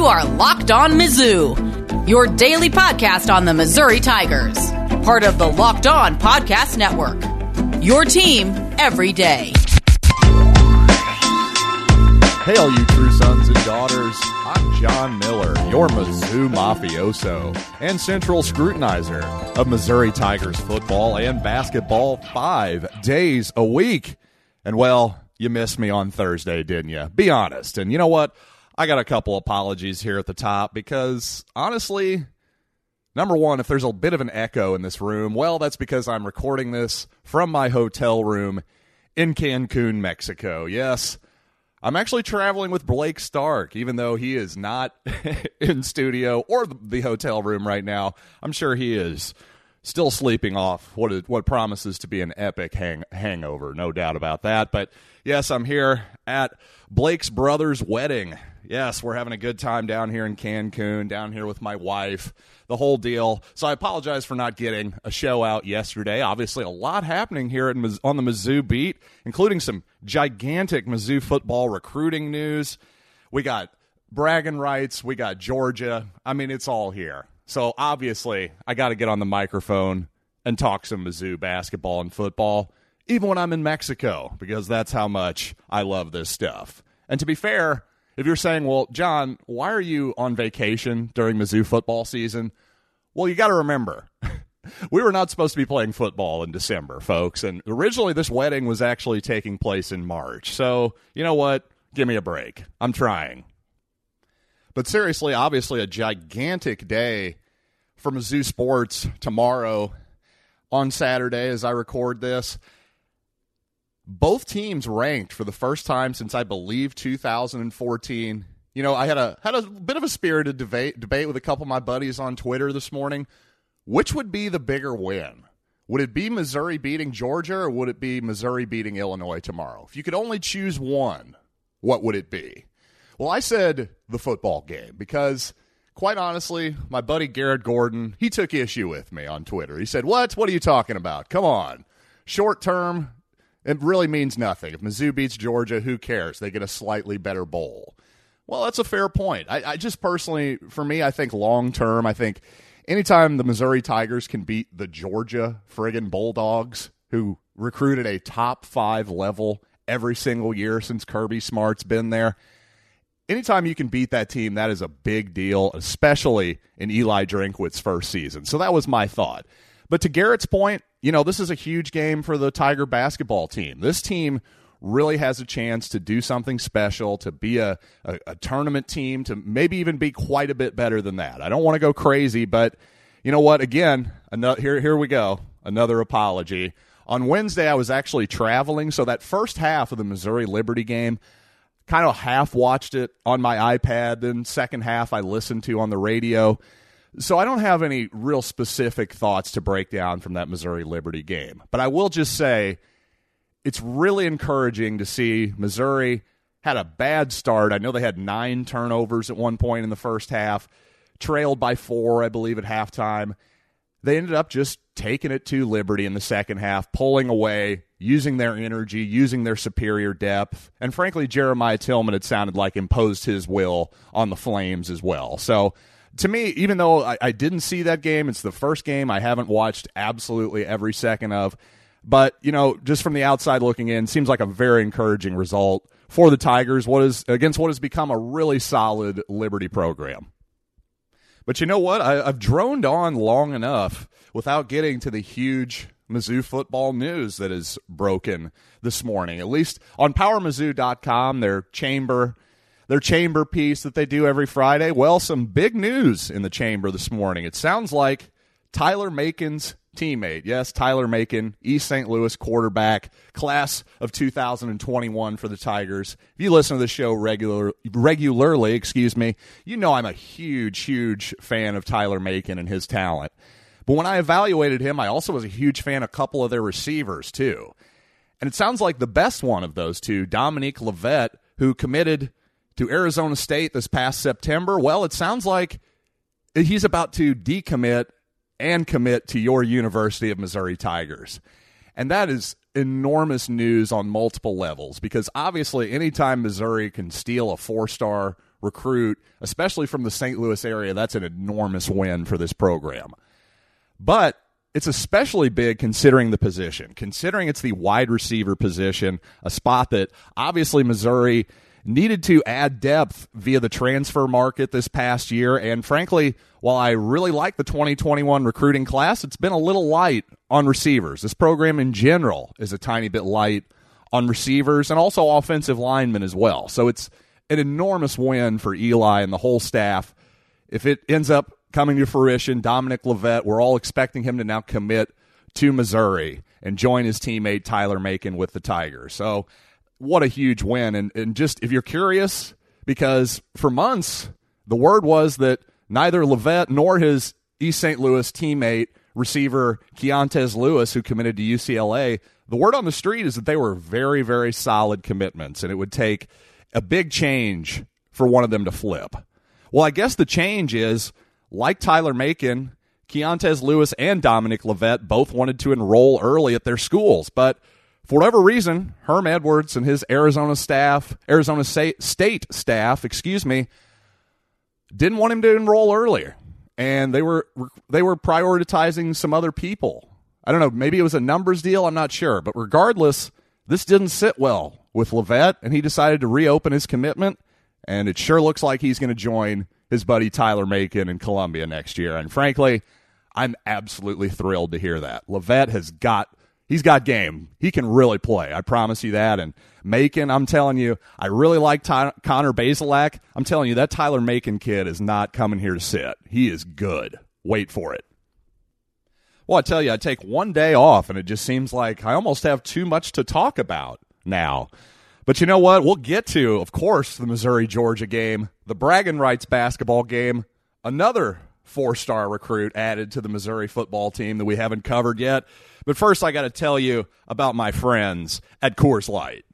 You are Locked On Mizzou, your daily podcast on the Missouri Tigers, part of the Locked On Podcast Network. Your team every day. Hey, all you true sons and daughters. I'm John Miller, your Mizzou mafioso and central scrutinizer of Missouri Tigers football and basketball five days a week. And well, you missed me on Thursday, didn't you? Be honest. And you know what? I got a couple apologies here at the top because honestly, number one, if there's a bit of an echo in this room, well, that's because I'm recording this from my hotel room in Cancun, Mexico. Yes. I'm actually traveling with Blake Stark, even though he is not in studio or the hotel room right now. I'm sure he is still sleeping off what what promises to be an epic hang, hangover, no doubt about that. But yes, I'm here at Blake's brother's wedding. Yes, we're having a good time down here in Cancun, down here with my wife, the whole deal. So I apologize for not getting a show out yesterday. Obviously, a lot happening here on the Mizzou beat, including some gigantic Mizzou football recruiting news. We got bragging rights, we got Georgia. I mean, it's all here. So obviously, I got to get on the microphone and talk some Mizzou basketball and football, even when I'm in Mexico, because that's how much I love this stuff. And to be fair, if you're saying, well, John, why are you on vacation during Mizzou football season? Well, you got to remember, we were not supposed to be playing football in December, folks. And originally, this wedding was actually taking place in March. So, you know what? Give me a break. I'm trying. But seriously, obviously, a gigantic day for Mizzou sports tomorrow on Saturday as I record this both teams ranked for the first time since I believe 2014. You know, I had a had a bit of a spirited debate debate with a couple of my buddies on Twitter this morning. Which would be the bigger win? Would it be Missouri beating Georgia or would it be Missouri beating Illinois tomorrow? If you could only choose one, what would it be? Well, I said the football game because quite honestly, my buddy Garrett Gordon, he took issue with me on Twitter. He said, "What? What are you talking about? Come on. Short term, it really means nothing. If Mizzou beats Georgia, who cares? They get a slightly better bowl. Well, that's a fair point. I, I just personally, for me, I think long term, I think anytime the Missouri Tigers can beat the Georgia friggin' Bulldogs, who recruited a top five level every single year since Kirby Smart's been there, anytime you can beat that team, that is a big deal, especially in Eli Drinkwitz's first season. So that was my thought. But to Garrett's point, you know, this is a huge game for the Tiger basketball team. This team really has a chance to do something special, to be a, a, a, tournament team, to maybe even be quite a bit better than that. I don't want to go crazy, but you know what? Again, another, here, here we go. Another apology. On Wednesday, I was actually traveling, so that first half of the Missouri Liberty game, kind of half watched it on my iPad. Then second half, I listened to on the radio. So I don't have any real specific thoughts to break down from that Missouri Liberty game. But I will just say it's really encouraging to see Missouri had a bad start. I know they had nine turnovers at one point in the first half, trailed by four, I believe, at halftime. They ended up just taking it to Liberty in the second half, pulling away, using their energy, using their superior depth. And frankly, Jeremiah Tilmon, it sounded like, imposed his will on the Flames as well. So to me, even though I, I, didn't see that game, it's the first game I haven't watched absolutely every second of. But you know, just from the outside looking in, seems like a very encouraging result for the Tigers. What is against what has become a really solid Liberty program. But you know what? I, I've droned on long enough without getting to the huge Mizzou football news that is broken this morning. At least on PowerMizzou.com, their chamber their chamber piece that they do every Friday. Well, some big news in the chamber this morning. It sounds like Tyler Macon's teammate. Yes, Tyler Macon, East St. Louis quarterback, class of 2021 for the Tigers. If you listen to the show regular, regularly, excuse me, you know I'm a huge, huge fan of Tyler Macon and his talent. But when I evaluated him, I also was a huge fan of a couple of their receivers, too. And it sounds like the best one of those two, Dominic Lovett, who committed to Arizona State this past September. Well, it sounds like he's about to decommit and commit to your University of Missouri Tigers. And that is enormous news on multiple levels because obviously, anytime Missouri can steal a four star recruit, especially from the St. Louis area, that's an enormous win for this program. But it's especially big considering the position, considering it's the wide receiver position, a spot that obviously Missouri needed to add depth via the transfer market this past year. And frankly, while I really like the 2021 recruiting class, it's been a little light on receivers. This program in general is a tiny bit light on receivers and also offensive linemen as well. So it's an enormous win for Eli and the whole staff. If it ends up coming to fruition, Dominic Lovett, we're all expecting him to now commit to Missouri and join his teammate Tyler Macon with the Tigers. So what a huge win. And, and just if you're curious, because for months the word was that neither Lovett nor his East St. Louis teammate, receiver Keontez Lewis, who committed to UCLA, the word on the street is that they were very, very solid commitments, and it would take a big change for one of them to flip. Well, I guess the change is like Tyler Macon, Keontez Lewis, and Dominic Lovett both wanted to enroll early at their schools, but for whatever reason, Herm Edwards and his Arizona staff, Arizona State staff, excuse me, didn't want him to enroll earlier, and they were they were prioritizing some other people. I don't know, maybe it was a numbers deal. I'm not sure, but regardless, this didn't sit well with Lovett, and he decided to reopen his commitment. And it sure looks like he's going to join his buddy Tyler Macon in Columbia next year. And frankly, I'm absolutely thrilled to hear that. Lovett has got he's got game. He can really play. I promise you that. And Macon, I'm telling you, I really like Ty- Connor Bazelak. I'm telling you, that Tyler Macon kid is not coming here to sit. He is good. Wait for it. Well, I tell you, I take one day off, and it just seems like I almost have too much to talk about now. But you know what? We'll get to, of course, the Missouri Georgia game, the bragging rights basketball game, another four star recruit added to the Missouri football team that we haven't covered yet. But first, I got to tell you about my friends at Coors Light.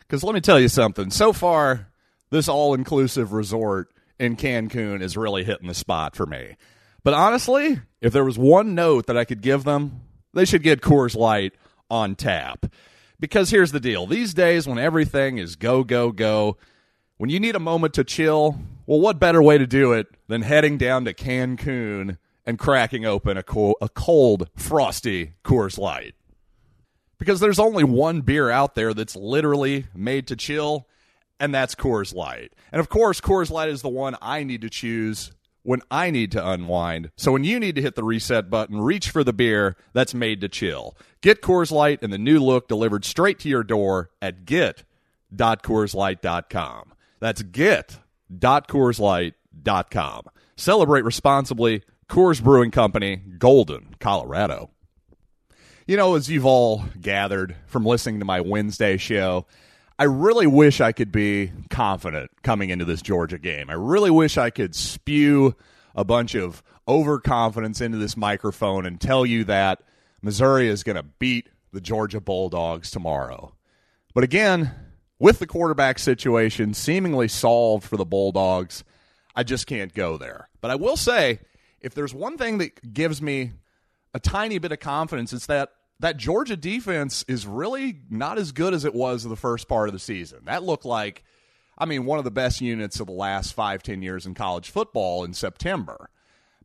Because let me tell you something. So far, this all inclusive resort in Cancun is really hitting the spot for me. But honestly, if there was one note that I could give them, they should get Coors Light on tap. Because here's the deal these days, when everything is go, go, go, when you need a moment to chill, well, what better way to do it than heading down to Cancun and cracking open a, co- a cold, frosty Coors Light? Because there's only one beer out there that's literally made to chill, and that's Coors Light. And of course, Coors Light is the one I need to choose when I need to unwind. So when you need to hit the reset button, reach for the beer that's made to chill. Get Coors Light and the new look delivered straight to your door at get.coorslight.com. That's get.coorslight.com. Celebrate responsibly. Coors Brewing Company, Golden, Colorado. You know, as you've all gathered from listening to my Wednesday show, I really wish I could be confident coming into this Georgia game. I really wish I could spew a bunch of overconfidence into this microphone and tell you that Missouri is going to beat the Georgia Bulldogs tomorrow. But again, with the quarterback situation seemingly solved for the Bulldogs, I just can't go there. But I will say, if there's one thing that gives me a tiny bit of confidence, it's that that Georgia defense is really not as good as it was the first part of the season. That looked like, I mean, one of the best units of the last five, ten years in college football in September.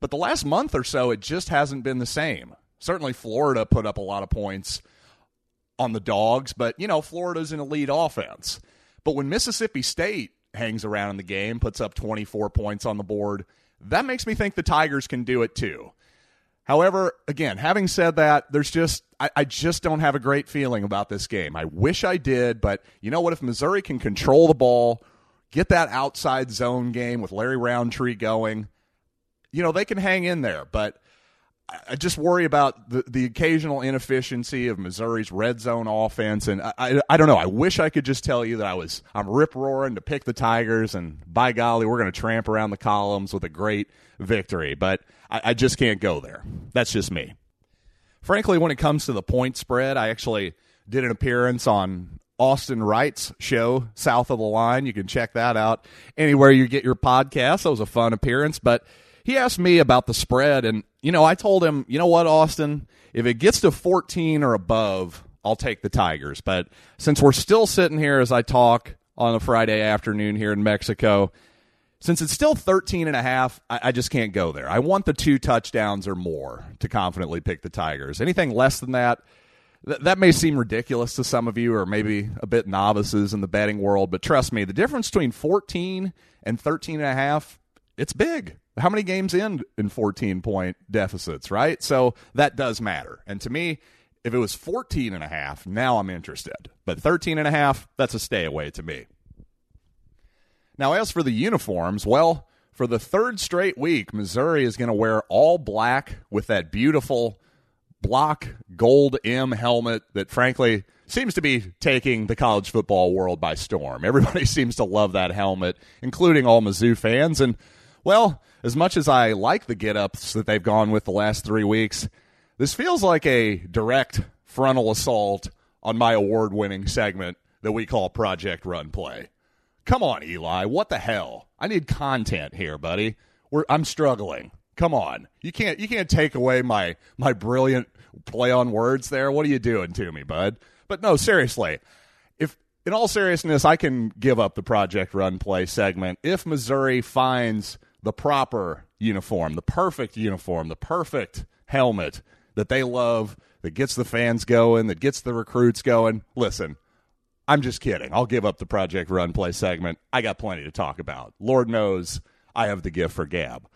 But the last month or so, it just hasn't been the same. Certainly, Florida put up a lot of points on the dogs, but, you know, Florida's an elite offense. But when Mississippi State hangs around in the game, puts up 24 points on the board, that makes me think the Tigers can do it too. However, again, having said that, there's just I, I, just don't have a great feeling about this game. I wish I did, but you know what? If Missouri can control the ball, get that outside zone game with Larry Rountree going, you know, they can hang in there. But I just worry about the, the occasional inefficiency of Missouri's red zone offense, and I, I, I don't know. I wish I could just tell you that I was I'm rip roaring to pick the Tigers, and by golly, we're going to tramp around the columns with a great victory. But I, I just can't go there. That's just me. Frankly, when it comes to the point spread, I actually did an appearance on Austin Wright's show, South of the Line. You can check that out anywhere you get your podcast. That was a fun appearance, but he asked me about the spread, and you know, I told him, you know what, Austin, if it gets to 14 or above, I'll take the Tigers. But since we're still sitting here as I talk on a Friday afternoon here in Mexico, since it's still 13 and a half, I, I, just can't go there. I want the two touchdowns or more to confidently pick the Tigers. Anything less than that, th- that may seem ridiculous to some of you or maybe a bit novices in the betting world, but trust me, the difference between 14 and 13 and a half, it's big. How many games end in 14 point deficits, right? So that does matter. And to me, if it was 14 and a half, now I'm interested. But 13 and a half, that's a stay away to me. Now, as for the uniforms, well, for the third straight week, Missouri is going to wear all black with that beautiful block gold M helmet that, frankly, seems to be taking the college football world by storm. Everybody seems to love that helmet, including all Mizzou fans. And, well, as much as I like the get ups that they've gone with the last three weeks, this feels like a direct frontal assault on my award winning segment that we call Project Run Play. Come on, Eli. What the hell? I need content here, buddy. We're, I'm struggling. Come on. You can't you can't take away my my brilliant play on words there. What are you doing to me, bud? But no, seriously. If in all seriousness, I can give up the Project Run Play segment if Missouri finds the proper uniform, the perfect uniform, the perfect helmet that they love, that gets the fans going, that gets the recruits going. Listen, I'm just kidding. I'll give up the Project Run Play segment. I got plenty to talk about. Lord knows I have the gift for gab.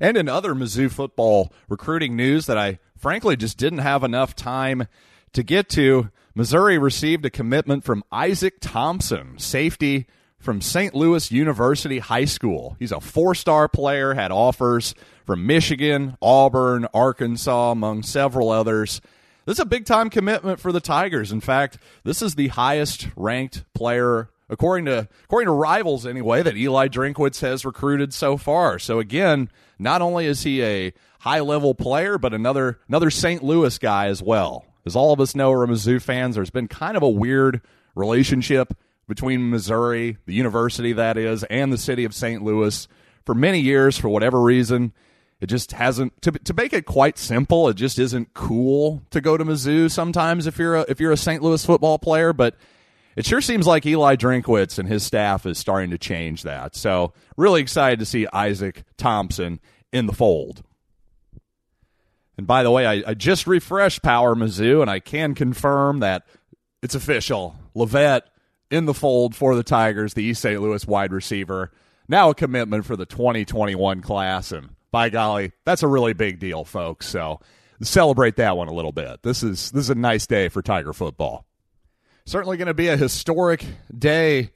And in other Mizzou football recruiting news that I frankly just didn't have enough time to get to, Missouri received a commitment from Isaac Thompson, safety from St. Louis University High School. He's a four star player, had offers from Michigan, Auburn, Arkansas, among several others. This is a big time commitment for the Tigers. In fact, this is the highest ranked player according to according to rivals anyway that Eli Drinkwitz has recruited so far. So again, not only is he a high level player, but another another St. Louis guy as well. As all of us know, are Mizzou fans, there's been kind of a weird relationship between Missouri, the university that is, and the city of St. Louis for many years for whatever reason. It just hasn't to to make it quite simple. It just isn't cool to go to Mizzou sometimes if you're a, if you're a St. Louis football player. But it sure seems like Eli Drinkwitz and his staff is starting to change that. So really excited to see Isaac Thompson in the fold. And by the way, I, I just refreshed Power Mizzou, and I can confirm that it's official. Lovett in the fold for the Tigers, the East St. Louis wide receiver. Now a commitment for the 2021 class, and by golly, that's a really big deal, folks. So celebrate that one a little bit. This is this is a nice day for Tiger football. Certainly going to be a historic day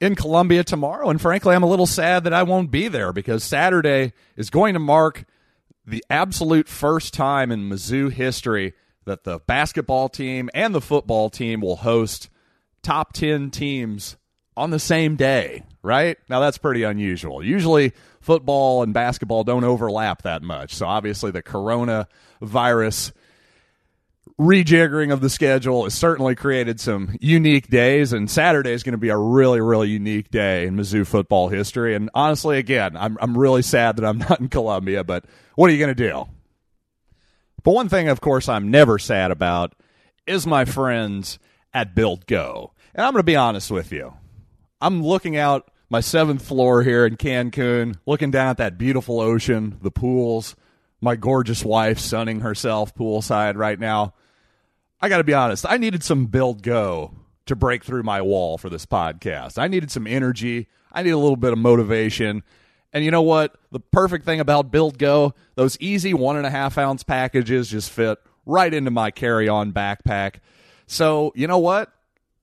in Columbia tomorrow, and frankly, I'm a little sad that I won't be there because Saturday is going to mark the absolute first time in Mizzou history that the basketball team and the football team will host top 10 teams on the same day, right? Now that's pretty unusual. Usually football and basketball don't overlap that much. So obviously the coronavirus rejiggering of the schedule has certainly created some unique days, and Saturday is going to be a really, really unique day in Mizzou football history. And honestly, again, I'm I'm really sad that I'm not in Columbia, but what are you going to do? But one thing, of course, I'm never sad about is my friends at Build Go. And I'm going to be honest with you. I'm looking out my seventh floor here in Cancun, looking down at that beautiful ocean, the pools, my gorgeous wife sunning herself poolside right now. I got to be honest, I needed some build go to break through my wall for this podcast. I needed some energy, I need a little bit of motivation. And you know what? The perfect thing about Build Go, those easy one and a half ounce packages just fit right into my carry on backpack. So, you know what?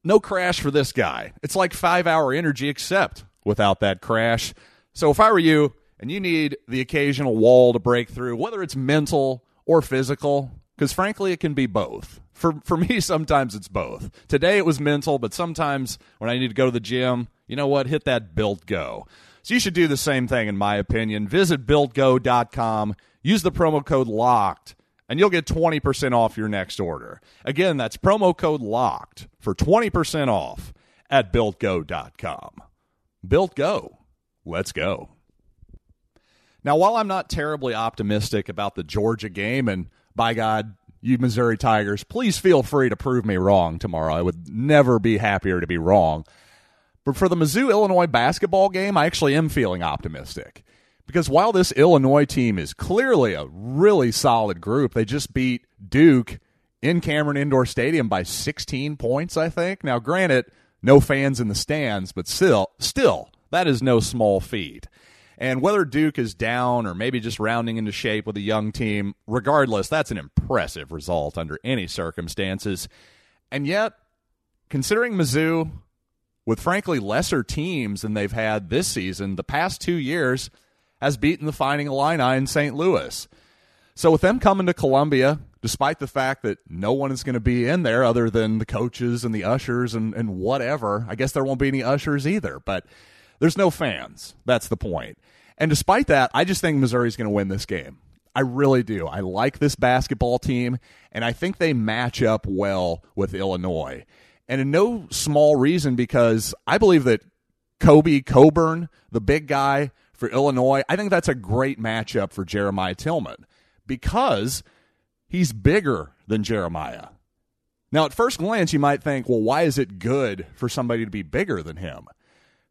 No crash for this guy. It's like five hour energy, except without that crash. So if I were you and you need the occasional wall to break through, whether it's mental or physical, because frankly, it can be both. For, for me, sometimes it's both. Today it was mental, but sometimes when I need to go to the gym, you know what? Hit that build go. So you should do the same thing, in my opinion. Visit buildgo.com, use the promo code LOCKED, and you'll get 20% off your next order. Again, that's promo code LOCKED for 20% off at buildgo.com. Built Go. Let's go. Now, while I'm not terribly optimistic about the Georgia game, and by God, you Missouri Tigers, please feel free to prove me wrong tomorrow. I would never be happier to be wrong. But for the Mizzou Illinois basketball game, I actually am feeling optimistic. Because while this Illinois team is clearly a really solid group, they just beat Duke in Cameron Indoor Stadium by 16 points, I think. Now, granted, no fans in the stands, but still, still, that is no small feat. And whether Duke is down or maybe just rounding into shape with a young team, regardless, that's an impressive result under any circumstances. And yet, considering Mizzou, with frankly lesser teams than they've had this season, the past two years, has beaten the Fighting Illini in St. Louis. So with them coming to Columbia, despite the fact that no one is going to be in there other than the coaches and the ushers and, and whatever, I guess there won't be any ushers either, but there's no fans. That's the point. And despite that, I just think Missouri's going to win this game. I really do. I like this basketball team, and I think they match up well with Illinois. And in no small reason because I believe that Kofi Cockburn, the big guy for Illinois, I think that's a great matchup for Jeremiah Tilmon because he's bigger than Jeremiah. Now, at first glance, you might think, well, why is it good for somebody to be bigger than him?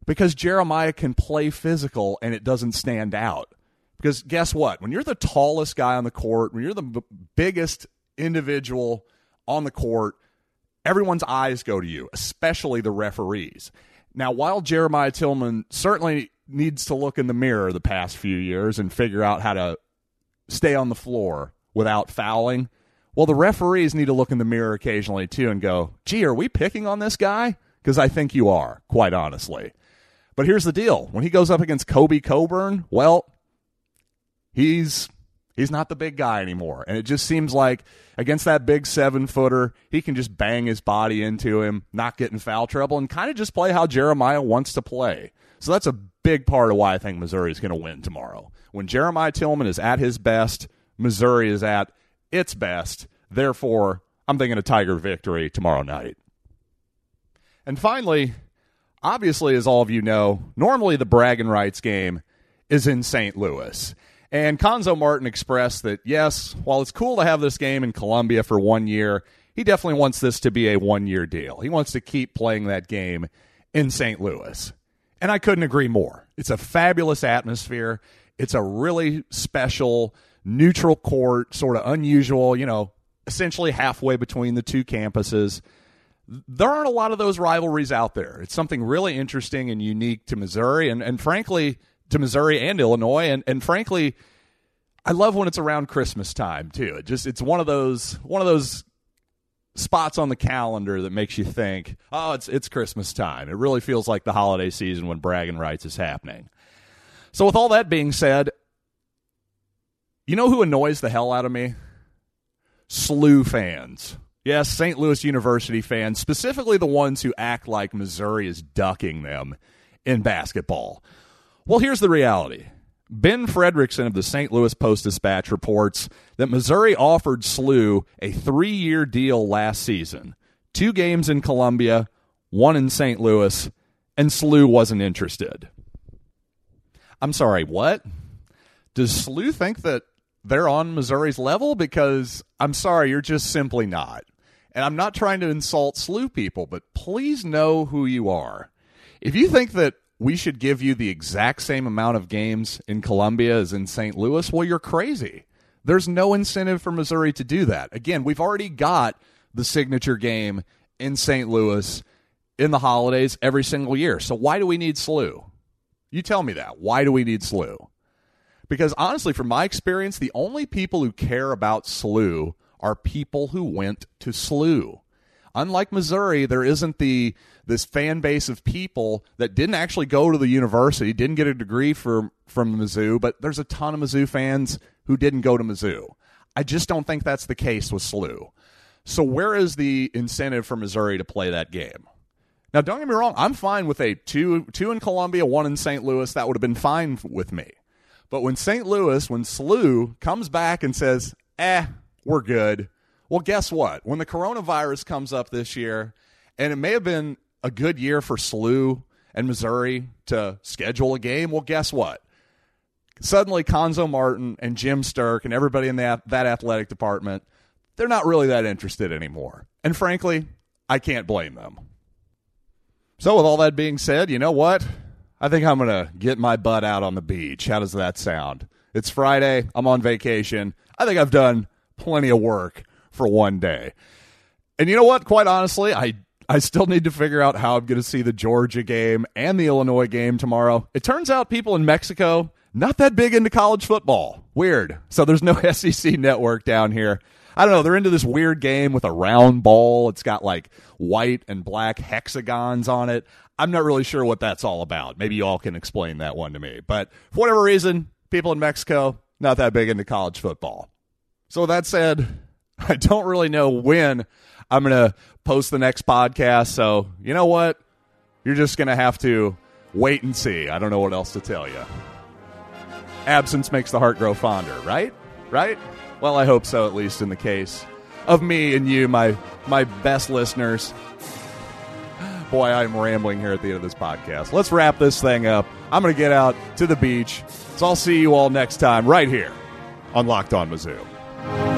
Because Jeremiah can play physical and it doesn't stand out. Because guess what? When you're the tallest guy on the court, when you're the b- biggest individual on the court, everyone's eyes go to you, especially the referees. Now, while Jeremiah Tilmon certainly needs to look in the mirror the past few years and figure out how to stay on the floor without fouling. Well, the referees need to look in the mirror occasionally too and go, gee, are we picking on this guy? Because I think you are, quite honestly. But here's the deal when he goes up against Kofi Cockburn, well, he's he's not the big guy anymore. And it just seems like against that big seven footer, he can just bang his body into him, not get in foul trouble, and kind of just play how Jeremiah wants to play. So that's a big part of why I think Missouri is going to win tomorrow. When Jeremiah Tilmon is at his best, Missouri is at its best. Therefore, I'm thinking a Tiger victory tomorrow night. And finally, obviously, as all of you know, normally the bragging rights game is in St. Louis. And Cuonzo Martin expressed that, yes, while it's cool to have this game in Columbia for one year, he definitely wants this to be a one year deal. He wants to keep playing that game in St. Louis. And I couldn't agree more. It's a fabulous atmosphere. It's a really special neutral court, sort of unusual, you know, essentially halfway between the two campuses. There aren't a lot of those rivalries out there. It's something really interesting and unique to Missouri and, and frankly, to Missouri and Illinois. And, and frankly, I love when it's around Christmas time too. It just it's one of those one of those spots on the calendar that makes you think, oh, it's it's Christmas time. It really feels like the holiday season when bragging rights is happening. So with all that being said, you know who annoys the hell out of me? SLU fans. Yes, St. Louis University fans, specifically the ones who act like Missouri is ducking them in basketball. Well, here's the reality. Ben Frederickson of the St. Louis Post Dispatch reports that Missouri offered SLU a three year deal last season two games in Columbia, one in St. Louis, and SLU wasn't interested. I'm sorry, what? Does SLU think that they're on Missouri's level because I'm sorry, you're just simply not. And I'm not trying to insult SLU people, but please know who you are. If you think that we should give you the exact same amount of games in Columbia as in St. Louis, well, you're crazy. There's no incentive for Missouri to do that. Again, we've already got the signature game in St. Louis in the holidays every single year. So why do we need SLU? You tell me that. Why do we need SLU? Because honestly, from my experience, the only people who care about SLU are people who went to SLU. Unlike Missouri, there isn't the this fan base of people that didn't actually go to the university, didn't get a degree from from Mizzou, but there's a ton of Mizzou fans who didn't go to Mizzou. I just don't think that's the case with SLU. So where is the incentive for Missouri to play that game? Now, don't get me wrong, I'm fine with a two two in Columbia, one in St. Louis. That would have been fine with me. But when St. Louis, when SLU comes back and says, eh, we're good, well, guess what? When the coronavirus comes up this year, and it may have been a good year for SLU and Missouri to schedule a game, well, guess what? Suddenly, Cuonzo Martin and Jim Sterk and everybody in that, that athletic department, they're not really that interested anymore. And frankly, I can't blame them. So, with all that being said, you know what? I think I'm going to get my butt out on the beach. How does that sound? It's Friday. I'm on vacation. I think I've done plenty of work for one day. And you know what? Quite honestly, I I still need to figure out how I'm going to see the Georgia game and the Illinois game tomorrow. It turns out people in Mexico not that big into college football. Weird. So there's no SEC network down here. I don't know. They're into this weird game with a round ball. It's got like white and black hexagons on it. I'm not really sure what that's all about. Maybe you all can explain that one to me. But for whatever reason, people in Mexico not that big into college football. So that said, I don't really know when I'm going to post the next podcast. So, you know what? You're just going to have to wait and see. I don't know what else to tell you. Absence makes the heart grow fonder, right? Right? Well, I hope so, at least in the case of me and you, my my best listeners. Boy, I'm rambling here at the end of this podcast. Let's wrap this thing up. I'm going to get out to the beach. So I'll see you all next time right here on Locked On Mizzou.